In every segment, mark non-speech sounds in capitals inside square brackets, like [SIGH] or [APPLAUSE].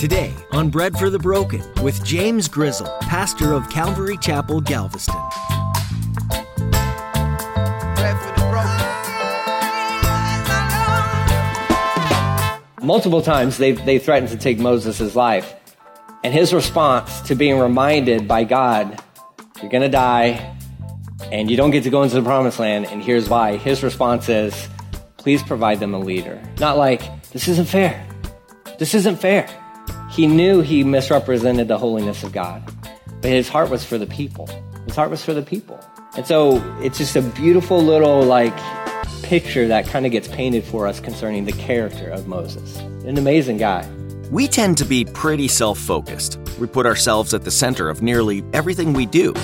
Today on Bread for the Broken with James Grizzle, pastor of Calvary Chapel, Galveston. Multiple times they, they threatened to take Moses' life. And his response to being reminded by God, you're going to die and you don't get to go into the promised land, and here's why. His response is, please provide them a leader. Not like, this isn't fair. This isn't fair. He knew he misrepresented the holiness of God, but his heart was for the people. His heart was for the people. And so it's just a beautiful little, like, picture that kind of gets painted for us concerning the character of Moses. An amazing guy. We tend to be pretty self focused. We put ourselves at the center of nearly everything we do.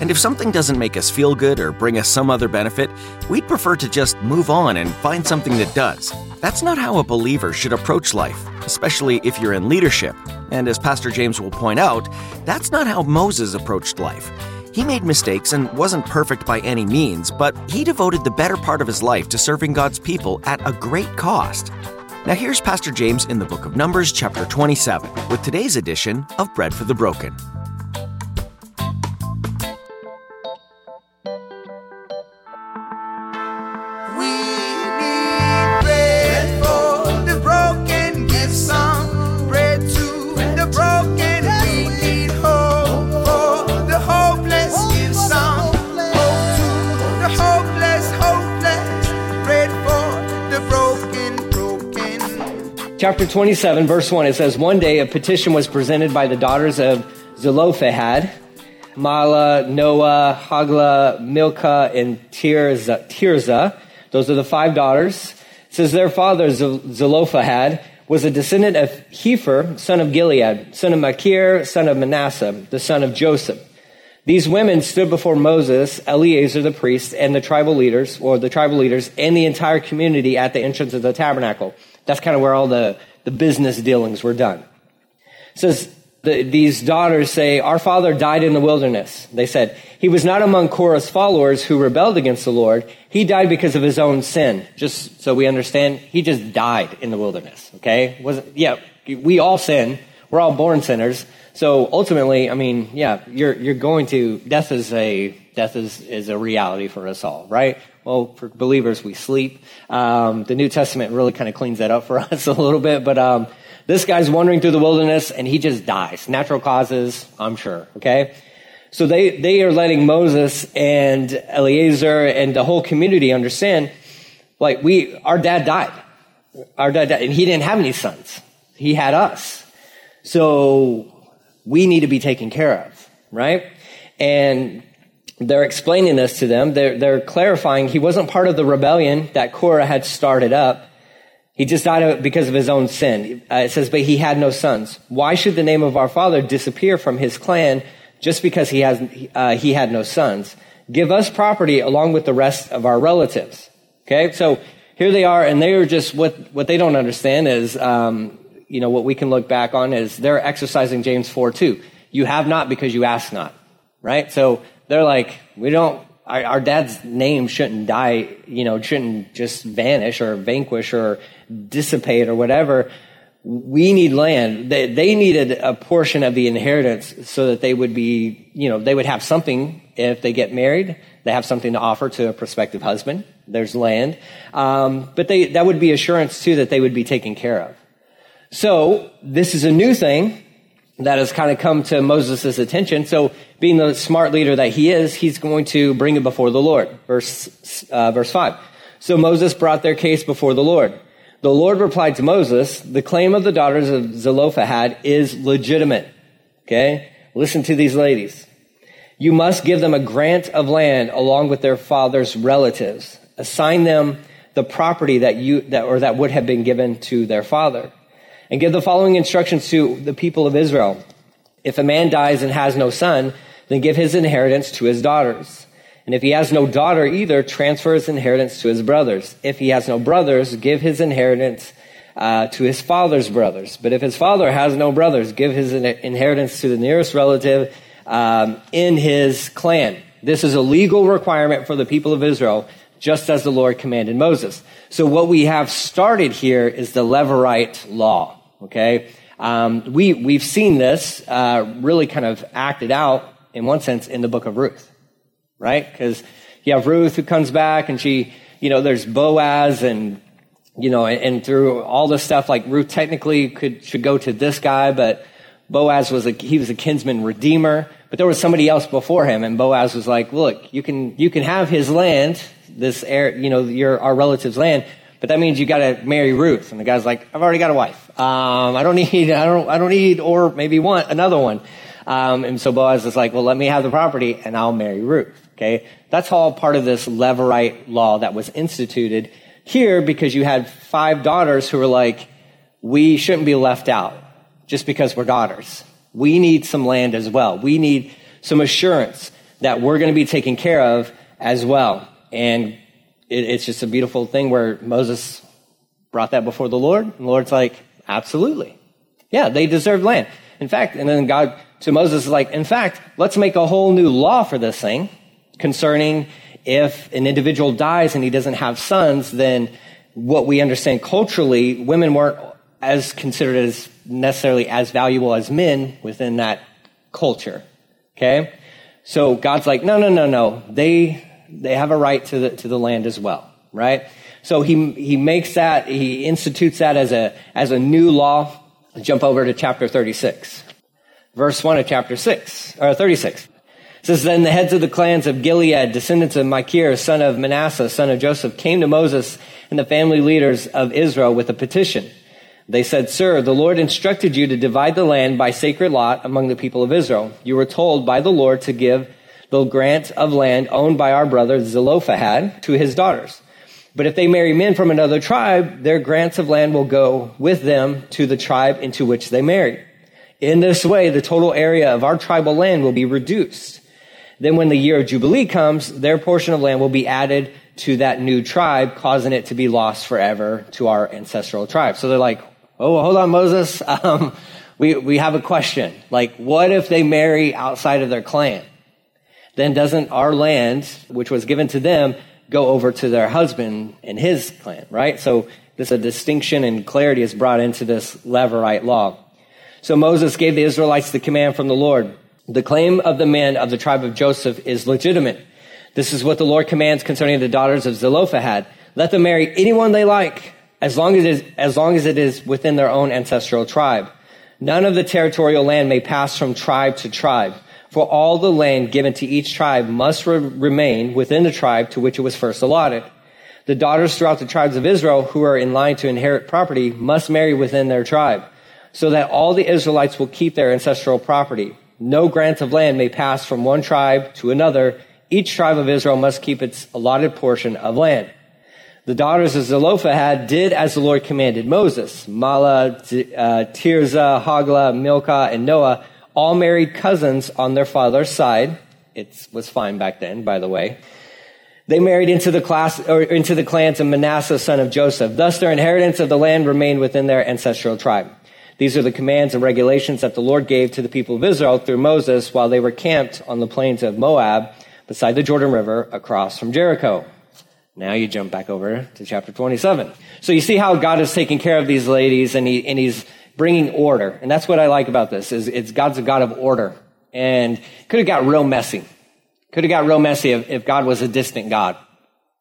And if something doesn't make us feel good or bring us some other benefit, we'd prefer to just move on and find something that does. That's not how a believer should approach life, especially if you're in leadership. And as Pastor James will point out, that's not how Moses approached life. He made mistakes and wasn't perfect by any means, but he devoted the better part of his life to serving God's people at a great cost. Now, here's Pastor James in the book of Numbers, chapter 27, with today's edition of Bread for the Broken. Chapter 27, verse 1, it says, One day a petition was presented by the daughters of Zelophehad, Mahlah, Noah, Hoglah, Milcah, and Tirzah. Those are the five daughters. It says their father, Zelophehad, was a descendant of Hepher, son of Gilead, son of Machir, son of Manasseh, the son of Joseph. These women stood before Moses, Eleazar the priest, and the tribal leaders, or the tribal leaders, and the entire community at the entrance of the tabernacle. That's kind of where all the, the business dealings were done. Says, the, these daughters say, Our father died in the wilderness. They said, He was not among Korah's followers who rebelled against the Lord. He died because of his own sin. Just so we understand, he just died in the wilderness. Okay? Wasn't, yeah, we all sin. We're all born sinners. So ultimately, I mean, yeah, you're, you're going to, death is a, death is, is a reality for us all, right? Well, for believers, we sleep. Um, the New Testament really kind of cleans that up for [LAUGHS] us a little bit, but, um, this guy's wandering through the wilderness and he just dies. Natural causes, I'm sure, okay? So they, they are letting Moses and Eleazar and the whole community understand, like, we, our dad died. Our dad died, and he didn't have any sons. He had us. So we need to be taken care of, right? And they're explaining this to them. They're, they're clarifying he wasn't part of the rebellion that Korah had started up. He just died because of his own sin. Uh, it says, but he had no sons. Why should the name of our father disappear from his clan just because he has, uh, he had no sons? Give us property along with the rest of our relatives. Okay. So here they are and they are just what, what they don't understand is, um, you know, what we can look back on is they're exercising James 4 2. You have not because you ask not. Right? So they're like, we don't, our, our, dad's name shouldn't die, you know, shouldn't just vanish or vanquish or dissipate or whatever. We need land. They, they needed a portion of the inheritance so that they would be, you know, they would have something if they get married. They have something to offer to a prospective husband. There's land. Um, but they, that would be assurance too that they would be taken care of. So this is a new thing that has kind of come to Moses' attention. So being the smart leader that he is, he's going to bring it before the Lord. Verse, uh, verse five. So Moses brought their case before the Lord. The Lord replied to Moses, the claim of the daughters of Zelophehad is legitimate. Okay? Listen to these ladies. You must give them a grant of land along with their father's relatives. Assign them the property that you, that, or that would have been given to their father and give the following instructions to the people of Israel. If a man dies and has no son, then give his inheritance to his daughters. And if he has no daughter either, transfer his inheritance to his brothers. If he has no brothers, give his inheritance uh, to his father's brothers. But if his father has no brothers, give his inheritance to the nearest relative um, in his clan. This is a legal requirement for the people of Israel just as the Lord commanded Moses. So what we have started here is the Levirate law. Okay. Um, we, we've seen this uh, really kind of acted out, in one sense, in the book of Ruth, right? Because you have Ruth who comes back and she, you know, there's Boaz and, you know, and, and through all this stuff, like Ruth technically could, should go to this guy, but Boaz was a, he was a kinsman redeemer, but there was somebody else before him. And Boaz was like, look, you can, you can have his land, this air, you know, your, our relative's land, but that means you got to marry Ruth. And the guy's like, I've already got a wife. Um, I don't need, I don't, I don't need, or maybe want another one. Um, and so Boaz is like, well, let me have the property and I'll marry Ruth. Okay. That's all part of this Levirate law that was instituted here because you had five daughters who were like, we shouldn't be left out just because we're daughters. We need some land as well. We need some assurance that we're going to be taken care of as well. And it, it's just a beautiful thing where Moses brought that before the Lord. And the Lord's like, absolutely. Yeah, they deserve land. In fact, and then God to Moses is like, in fact, let's make a whole new law for this thing concerning if an individual dies and he doesn't have sons, then what we understand culturally, women weren't as considered as necessarily as valuable as men within that culture. Okay? So God's like, no, no, no, no. They, they have a right to the, to the land as well, right? So he, he makes that, he institutes that as a, as a new law. Jump over to chapter 36. Verse 1 of chapter 6, or 36. It says, Then the heads of the clans of Gilead, descendants of Machir, son of Manasseh, son of Joseph, came to Moses and the family leaders of Israel with a petition. They said, Sir, the Lord instructed you to divide the land by sacred lot among the people of Israel. You were told by the Lord to give the grant of land owned by our brother Zelophehad to his daughters. But if they marry men from another tribe, their grants of land will go with them to the tribe into which they marry. In this way, the total area of our tribal land will be reduced. Then when the year of Jubilee comes, their portion of land will be added to that new tribe, causing it to be lost forever to our ancestral tribe. So they're like, oh, hold on, Moses. [LAUGHS] Um, we, we have a question. Like, what if they marry outside of their clan? Then doesn't our land, which was given to them, go over to their husband and his clan, right? So this a distinction and clarity is brought into this Levirate law. So Moses gave the Israelites the command from the Lord. The claim of the men of the tribe of Joseph is legitimate. This is what the Lord commands concerning the daughters of Zelophehad. Let them marry anyone they like, as long as it is, as long as it is within their own ancestral tribe. None of the territorial land may pass from tribe to tribe, for all the land given to each tribe must re- remain within the tribe to which it was first allotted. The daughters throughout the tribes of Israel who are in line to inherit property must marry within their tribe, so that all the Israelites will keep their ancestral property. No grant of land may pass from one tribe to another. Each tribe of Israel must keep its allotted portion of land. The daughters of Zelophehad did as the Lord commanded Moses. Mahlah, uh, Tirzah, Hoglah, Milcah, and Noah all married cousins on their father's side. It was fine back then, by the way. They married into the class or into the clans of Manasseh, son of Joseph. Thus, their inheritance of the land remained within their ancestral tribe. These are the commands and regulations that the Lord gave to the people of Israel through Moses while they were camped on the plains of Moab beside the Jordan River across from Jericho. Now you jump back over to chapter 27. So you see how God is taking care of these ladies and, he, and he's bringing order. And that's what I like about this is it's God's a God of order. And could have got real messy. Could have got real messy if, if God was a distant God,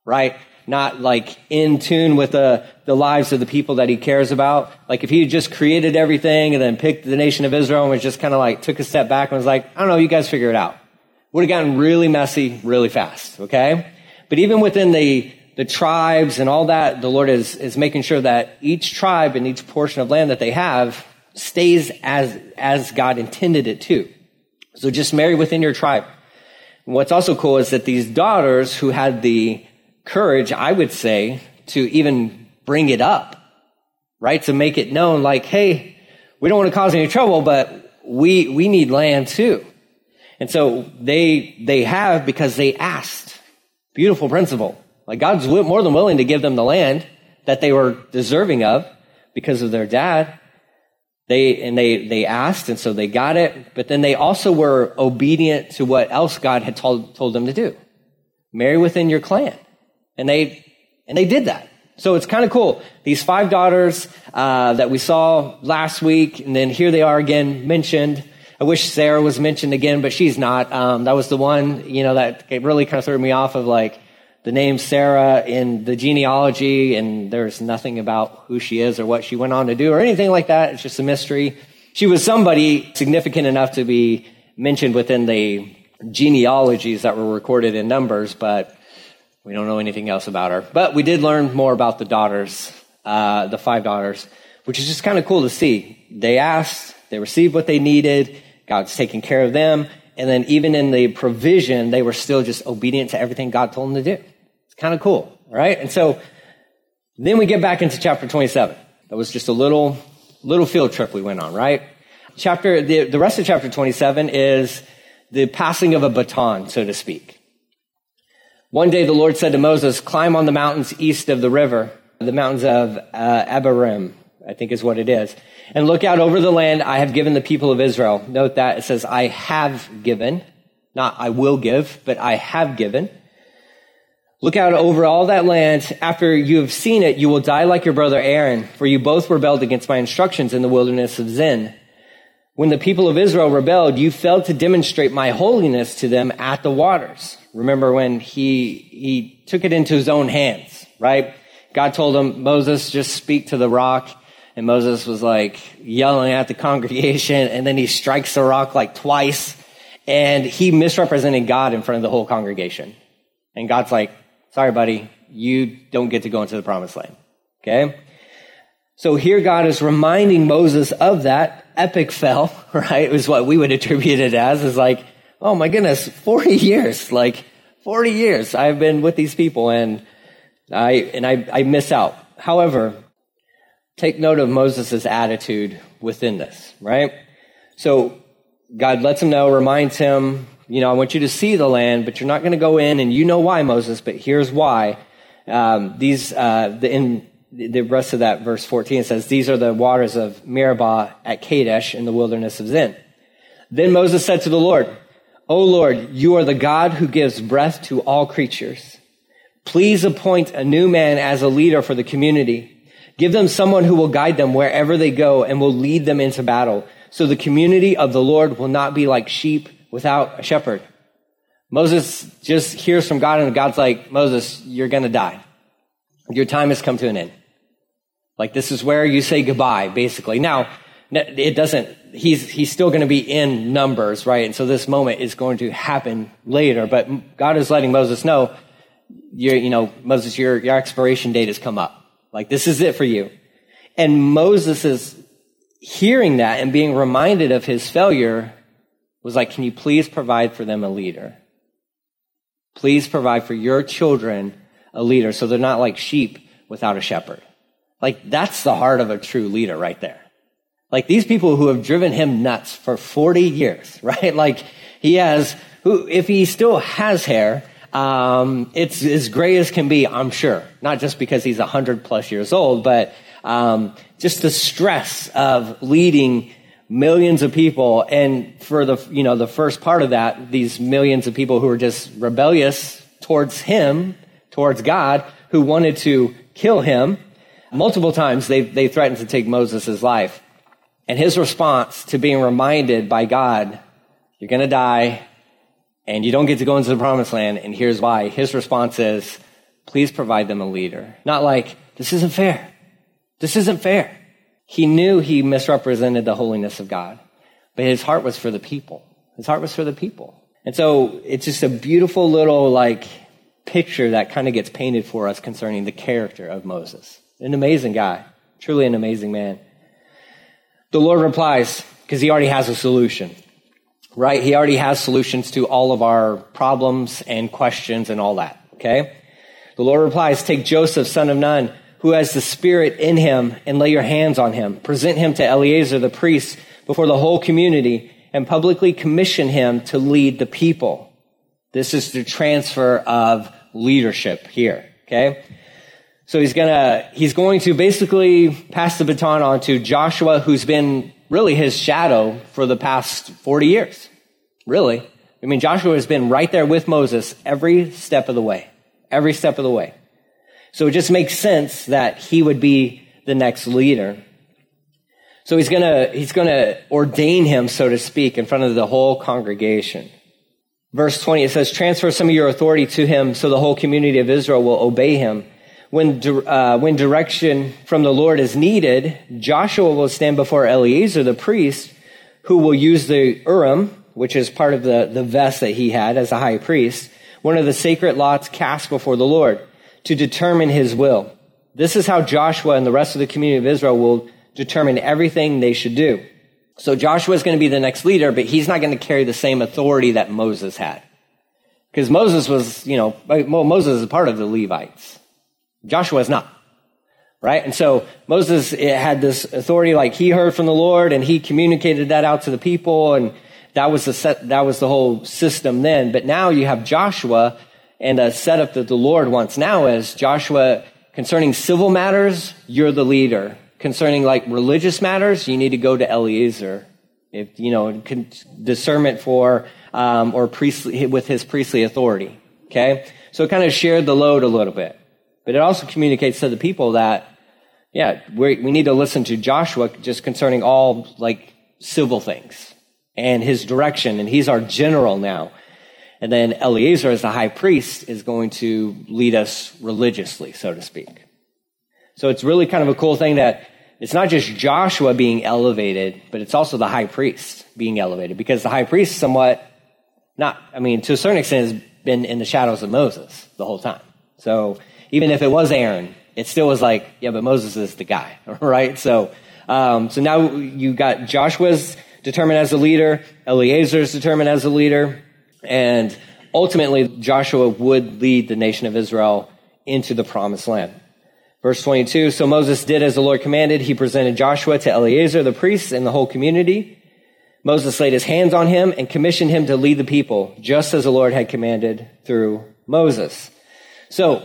right? Not like in tune with the, the lives of the people that he cares about. Like if he just created everything and then picked the nation of Israel and was just kind of like took a step back and was like, I don't know, you guys figure it out. Would have gotten really messy really fast, okay? But even within the, the tribes and all that, the Lord is, is making sure that each tribe and each portion of land that they have stays as, as God intended it to. So just marry within your tribe. What's also cool is that these daughters who had the courage, I would say, to even bring it up, right? To make it known like, hey, we don't want to cause any trouble, but we, we need land too. And so they, they have because they asked. Beautiful principle. Like God's more than willing to give them the land that they were deserving of because of their dad. They, and they, they asked, and so they got it, but then they also were obedient to what else God had told, told them to do. Marry within your clan. And they, and they did that. So it's kind of cool. These five daughters uh, that we saw last week, and then here they are again mentioned. I wish Sarah was mentioned again, but she's not. Um, that was the one, you know, that really kind of threw me off of like the name Sarah in the genealogy, and there's nothing about who she is or what she went on to do or anything like that. It's just a mystery. She was somebody significant enough to be mentioned within the genealogies that were recorded in Numbers, but we don't know anything else about her. But we did learn more about the daughters, uh, the five daughters, which is just kind of cool to see. They asked, they received what they needed, God's taking care of them, and then even in the provision, they were still just obedient to everything God told them to do. Kind of cool, right? And so then we get back into chapter 27. That was just a little, little field trip we went on, right? Chapter, the, the rest of chapter 27 is the passing of a baton, so to speak. One day the Lord said to Moses, climb on the mountains east of the river, the mountains of uh, Abarim, I think is what it is, and look out over the land I have given the people of Israel. Note that it says, I have given, not I will give, but I have given. Look out over all that land. After you have seen it, you will die like your brother Aaron, for you both rebelled against my instructions in the wilderness of Zin. When the people of Israel rebelled, you failed to demonstrate my holiness to them at the waters. Remember when he, he took it into his own hands, right? God told him, Moses, just speak to the rock. And Moses was like yelling at the congregation. And then he strikes the rock like twice. And he misrepresented God in front of the whole congregation. And God's like, sorry, buddy, you don't get to go into the promised land. Okay? So here God is reminding Moses of that epic fail, [LAUGHS] right? Was what we would attribute it as, is like, oh my goodness, 40 [LAUGHS] years, like 40 years I've been with these people and I, and I, I miss out. However, take note of Moses' attitude within this, right? So God lets him know, reminds him, you know, I want you to see the land, but you're not going to go in and you know why, Moses, but here's why. Um, these, uh, the, in the rest of that verse 14 says, these are the waters of Meribah at Kadesh in the wilderness of Zin. Then Moses said to the Lord, O Lord, you are the God who gives breath to all creatures. Please appoint a new man as a leader for the community. Give them someone who will guide them wherever they go and will lead them into battle. So the community of the Lord will not be like sheep without a shepherd. Moses just hears from God and God's like, Moses, you're going to die. Your time has come to an end. Like this is where you say goodbye, basically. Now, it doesn't, he's, he's still going to be in numbers, right? And so this moment is going to happen later, but God is letting Moses know, you you know, Moses, your, your expiration date has come up. Like this is it for you. And Moses is hearing that and being reminded of his failure was like, can you please provide for them a leader? Please provide for your children a leader so they're not like sheep without a shepherd. Like that's the heart of a true leader right there. Like these people who have driven him nuts for 40 years, [LAUGHS] right? Like he has, who, if he still has hair, um, it's as gray as can be, I'm sure. Not just because he's 100 plus years old, but um, just the stress of leading millions of people. And for the, you know, the first part of that, these millions of people who were just rebellious towards him, towards God, who wanted to kill him. Multiple times they, they threatened to take Moses' life. And his response to being reminded by God, you're going to die and you don't get to go into the promised land. And here's why. His response is, please provide them a leader. Not like, this isn't fair. This isn't fair. He knew he misrepresented the holiness of God, but his heart was for the people. His heart was for the people. And so it's just a beautiful little like picture that kind of gets painted for us concerning the character of Moses. An amazing guy, truly an amazing man. The Lord replies, because he already has a solution, right? He already has solutions to all of our problems and questions and all that, okay? The Lord replies, take Joseph, son of Nun, who has the Spirit in him, and lay your hands on him. Present him to Eleazar the priest before the whole community, and publicly commission him to lead the people. This is the transfer of leadership here, okay? So he's gonna, he's going to basically pass the baton on to Joshua, who's been really his shadow for the past 40 years. Really. I mean, Joshua has been right there with Moses every step of the way. Every step of the way. So it just makes sense that he would be the next leader. So he's gonna, he's gonna ordain him, so to speak, in front of the whole congregation. Verse 20, it says, transfer some of your authority to him so the whole community of Israel will obey him. When, uh, when direction from the Lord is needed, Joshua will stand before Eleazar, the priest, who will use the Urim, which is part of the, the vest that he had as a high priest, one of the sacred lots cast before the Lord to determine his will. This is how Joshua and the rest of the community of Israel will determine everything they should do. So Joshua is going to be the next leader, but he's not going to carry the same authority that Moses had. Because Moses was, you know, well, Moses is part of the Levites. Joshua is not. Right? And so Moses had this authority, like he heard from the Lord and he communicated that out to the people. And that was the set, that was the whole system then. But now you have Joshua and a setup that the Lord wants now is Joshua concerning civil matters, you're the leader. Concerning like religious matters, you need to go to Eleazar. If, you know, discernment for, um, or priestly, with his priestly authority. Okay? So it kind of shared the load a little bit. But it also communicates to the people that, yeah, we need to listen to Joshua just concerning all like civil things and his direction. And he's our general now. And then Eleazar, as the high priest, is going to lead us religiously, so to speak. So it's really kind of a cool thing that it's not just Joshua being elevated, but it's also the high priest being elevated because the high priest somewhat not, I mean, to a certain extent has been in the shadows of Moses the whole time. So even if it was Aaron, it still was like, yeah, but Moses is the guy, [LAUGHS] right? So, um, so now you got Joshua's determined as a leader, Eleazar's determined as a leader, and ultimately Joshua would lead the nation of Israel into the promised land. Verse 22, so Moses did as the Lord commanded. He presented Joshua to Eleazar, the priest, and the whole community. Moses laid his hands on him and commissioned him to lead the people, just as the Lord had commanded through Moses. So,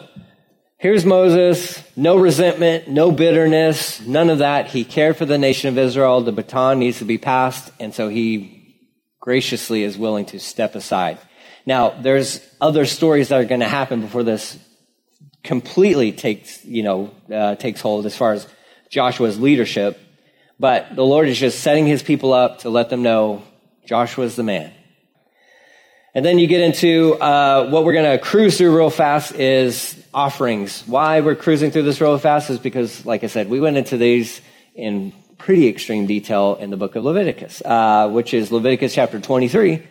here's Moses, no resentment, no bitterness, none of that. He cared for the nation of Israel. The baton needs to be passed, and so he graciously is willing to step aside. Now, there's other stories that are going to happen before this completely takes, you know, uh, takes hold as far as Joshua's leadership. But the Lord is just setting his people up to let them know Joshua's the man. And then you get into uh, what we're going to cruise through real fast is offerings. Why we're cruising through this real fast is because, like I said, we went into these in pretty extreme detail in the book of Leviticus, uh, which is Leviticus chapter 23.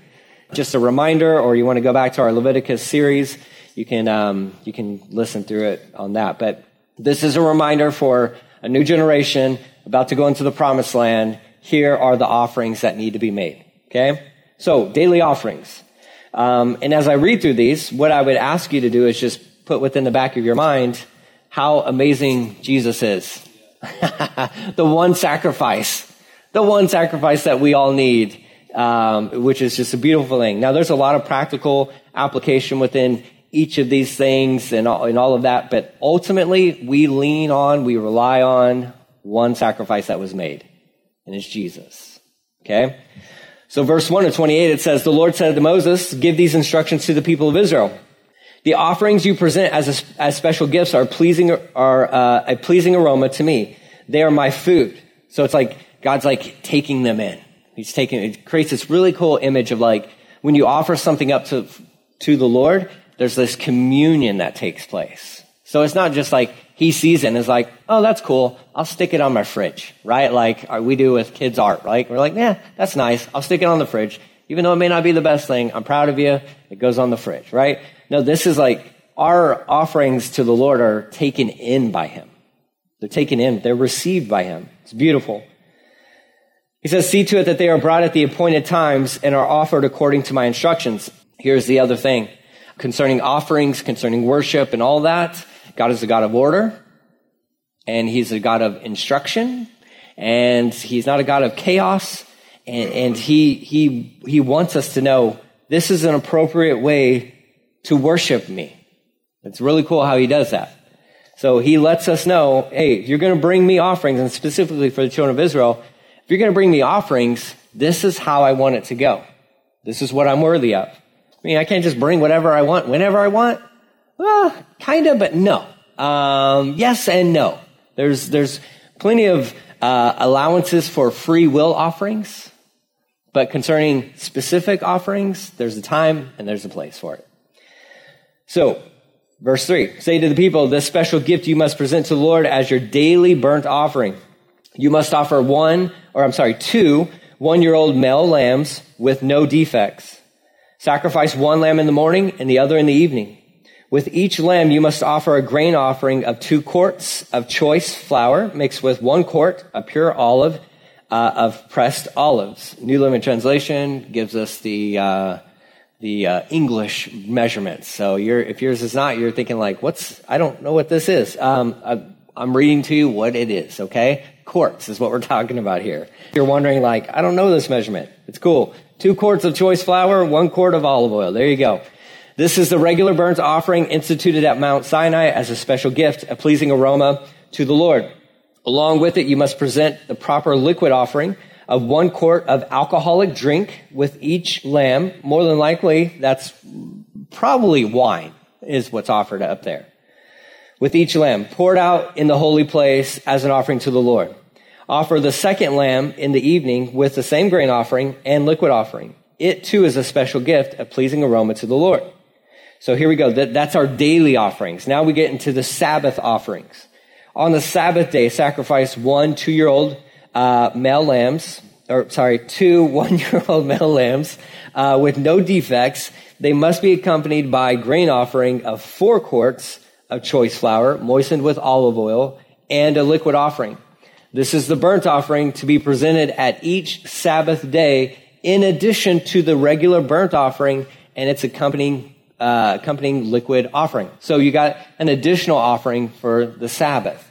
Just a reminder, or you want to go back to our Leviticus series, you can, um, you can listen through it on that. But this is a reminder for a new generation about to go into the promised land. Here are the offerings that need to be made. Okay? So, daily offerings. Um, and as I read through these, what I would ask you to do is just put within the back of your mind how amazing Jesus is. [LAUGHS] the one sacrifice. The one sacrifice that we all need. Um, which is just a beautiful thing. Now, there's a lot of practical application within each of these things and all, and all of that, but ultimately we lean on, we rely on one sacrifice that was made, and it's Jesus. Okay? So verse 1 of 28, it says, The Lord said to Moses, Give these instructions to the people of Israel. The offerings you present as, a, as special gifts are pleasing, are uh, a pleasing aroma to me. They are my food. So it's like God's like taking them in. He's taking, it creates this really cool image of like, when you offer something up to, to the Lord, there's this communion that takes place. So it's not just like he sees it and is like, oh, that's cool. I'll stick it on my fridge, right? Like uh, we do with kids' art, right? We're like, yeah, that's nice. I'll stick it on the fridge. Even though it may not be the best thing, I'm proud of you. It goes on the fridge, right? No, this is like our offerings to the Lord are taken in by him. They're taken in. They're received by him. It's beautiful. He says, see to it that they are brought at the appointed times and are offered according to my instructions. Here's the other thing concerning offerings, concerning worship and all that. God is a God of order and he's a God of instruction and he's not a God of chaos. And, and he, he, he wants us to know this is an appropriate way to worship me. It's really cool how he does that. So he lets us know, hey, if you're going to bring me offerings, and specifically for the children of Israel, if you're going to bring me offerings, this is how I want it to go. This is what I'm worthy of. I mean, I can't just bring whatever I want whenever I want. Well, kind of, but no. Um, yes and no. There's, there's plenty of uh, allowances for free will offerings, but concerning specific offerings, there's a time and there's a place for it. So, verse 3 Say to the people, this special gift you must present to the Lord as your daily burnt offering. You must offer one, or I'm sorry, two one year old male lambs with no defects. Sacrifice one lamb in the morning and the other in the evening. With each lamb, you must offer a grain offering of two quarts of choice flour mixed with one quart of pure olive uh, of pressed olives. New Living Translation gives us the uh, the uh, English measurements. So if yours is not, you're thinking like, "What's? I don't know what this is." Um, I, I'm reading to you what it is. Okay, quarts is what we're [LAUGHS] talking about here. You're wondering like, I don't know this measurement. It's cool. Two quarts of choice flour, one quart of olive oil. There you go. This is the regular burnt offering instituted at Mount Sinai as a special gift, a pleasing aroma to the Lord. Along with it, you must present the proper liquid offering of one quart of alcoholic drink with each lamb. More than likely, that's probably wine is what's offered up there. With each lamb poured out in the holy place as an offering to the Lord. Offer the second lamb in the evening with the same grain offering and liquid offering. It too is a special gift, a pleasing aroma to the Lord. So here we go. that's our daily offerings. Now we get into the Sabbath offerings. On the Sabbath day, sacrifice one two-year-old uh, male lambs, or sorry, two [LAUGHS] one-year-old male lambs uh, with no defects. They must be accompanied by grain offering of four quarts of choice flour, moistened with olive oil, and a liquid offering. This is the burnt offering to be presented at each Sabbath day, in addition to the regular burnt offering and its accompanying uh, accompanying liquid offering. So you got an additional offering for the Sabbath,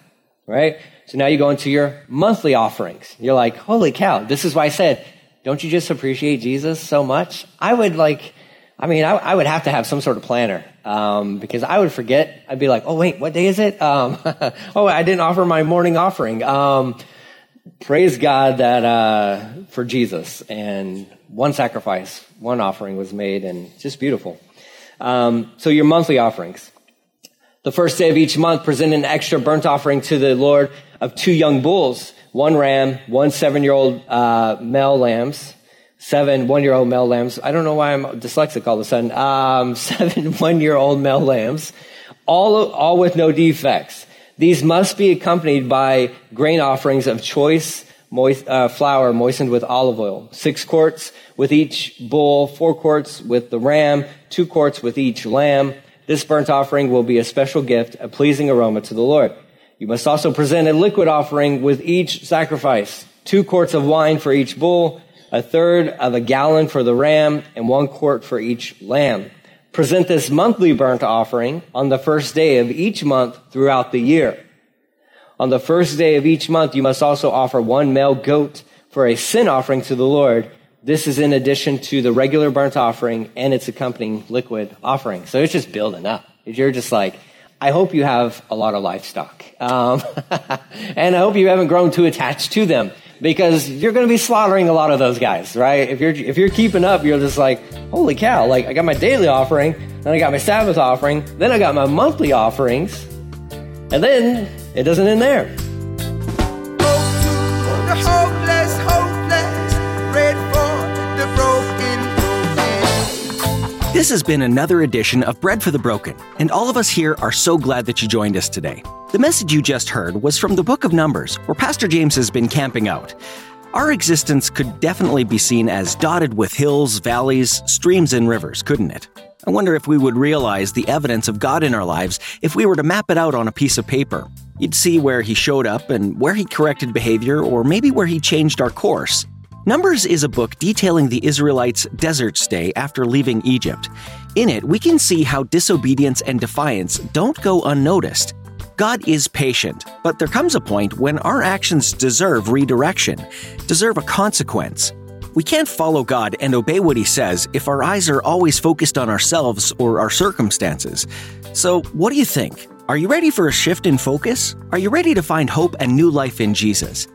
right? So now you go into your monthly offerings. You're like, holy cow, this is why I said, don't you just appreciate Jesus so much? I would like, I mean, I, I would have to have some sort of planner, um, because I would forget. I'd be like, oh wait, what day is it? Um, [LAUGHS] oh, I didn't offer my morning offering. Um, praise God that, uh, for Jesus and one sacrifice, one offering was made and just beautiful. Um, so your monthly offerings. The first day of each month, present an extra burnt offering to the Lord of two young bulls, one ram, one seven-year-old uh, male lambs, seven one-year-old male lambs. I don't know why I'm dyslexic all of a sudden. Um, [LAUGHS] seven one-year-old male lambs, all all with no defects. These must be accompanied by grain offerings of choice moist, uh, flour moistened with olive oil, six quarts with each bull, four quarts with the ram, two quarts with each lamb. This burnt offering will be a special gift, a pleasing aroma to the Lord. You must also present a liquid offering with each sacrifice, two quarts of wine for each bull, a third of a gallon for the ram, and one quart for each lamb. Present this monthly burnt offering on the first day of each month throughout the year. On the first day of each month, you must also offer one male goat for a sin offering to the Lord. This is in addition to the regular burnt offering and its accompanying liquid offering. So it's just building up. You're just like, I hope you have a lot of livestock. Um, [LAUGHS] and I hope you haven't grown too attached to them because you're going to be slaughtering a lot of those guys, right? If you're, if you're keeping up, you're just like, holy cow, like I got my daily offering, then I got my Sabbath offering, then I got my monthly offerings, and then it doesn't end there. This has been another edition of Bread for the Broken, and all of us here are so glad that you joined us today. The message you just heard was from the book of Numbers, where Pastor James has been camping out. Our existence could definitely be seen as dotted with hills, valleys, streams, and rivers, couldn't it? I wonder if we would realize the evidence of God in our lives if we were to map it out on a piece of paper. You'd see where he showed up and where he corrected behavior, or maybe where he changed our course. Numbers is a book detailing the Israelites' desert stay after leaving Egypt. In it, we can see how disobedience and defiance don't go unnoticed. God is patient, but there comes a point when our actions deserve redirection, deserve a consequence. We can't follow God and obey what He says if our eyes are always focused on ourselves or our circumstances. So, what do you think? Are you ready for a shift in focus? Are you ready to find hope and new life in Jesus?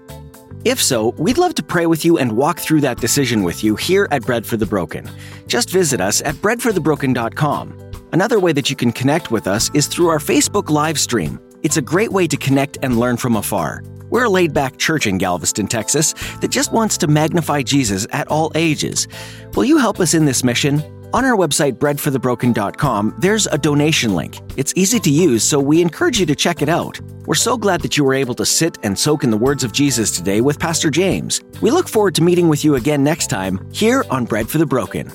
If so, we'd love to pray with you and walk through that decision with you here at Bread for the Broken. Just visit us at breadforthebroken.com. Another way that you can connect with us is through our Facebook live stream. It's a great way to connect and learn from afar. We're a laid back church in Galveston, Texas that just wants to magnify Jesus at all ages. Will you help us in this mission? On our website, breadforthebroken.com, there's a donation link. It's easy to use, so we encourage you to check it out. We're so glad that you were able to sit and soak in the words of Jesus today with Pastor James. We look forward to meeting with you again next time here on Bread for the Broken.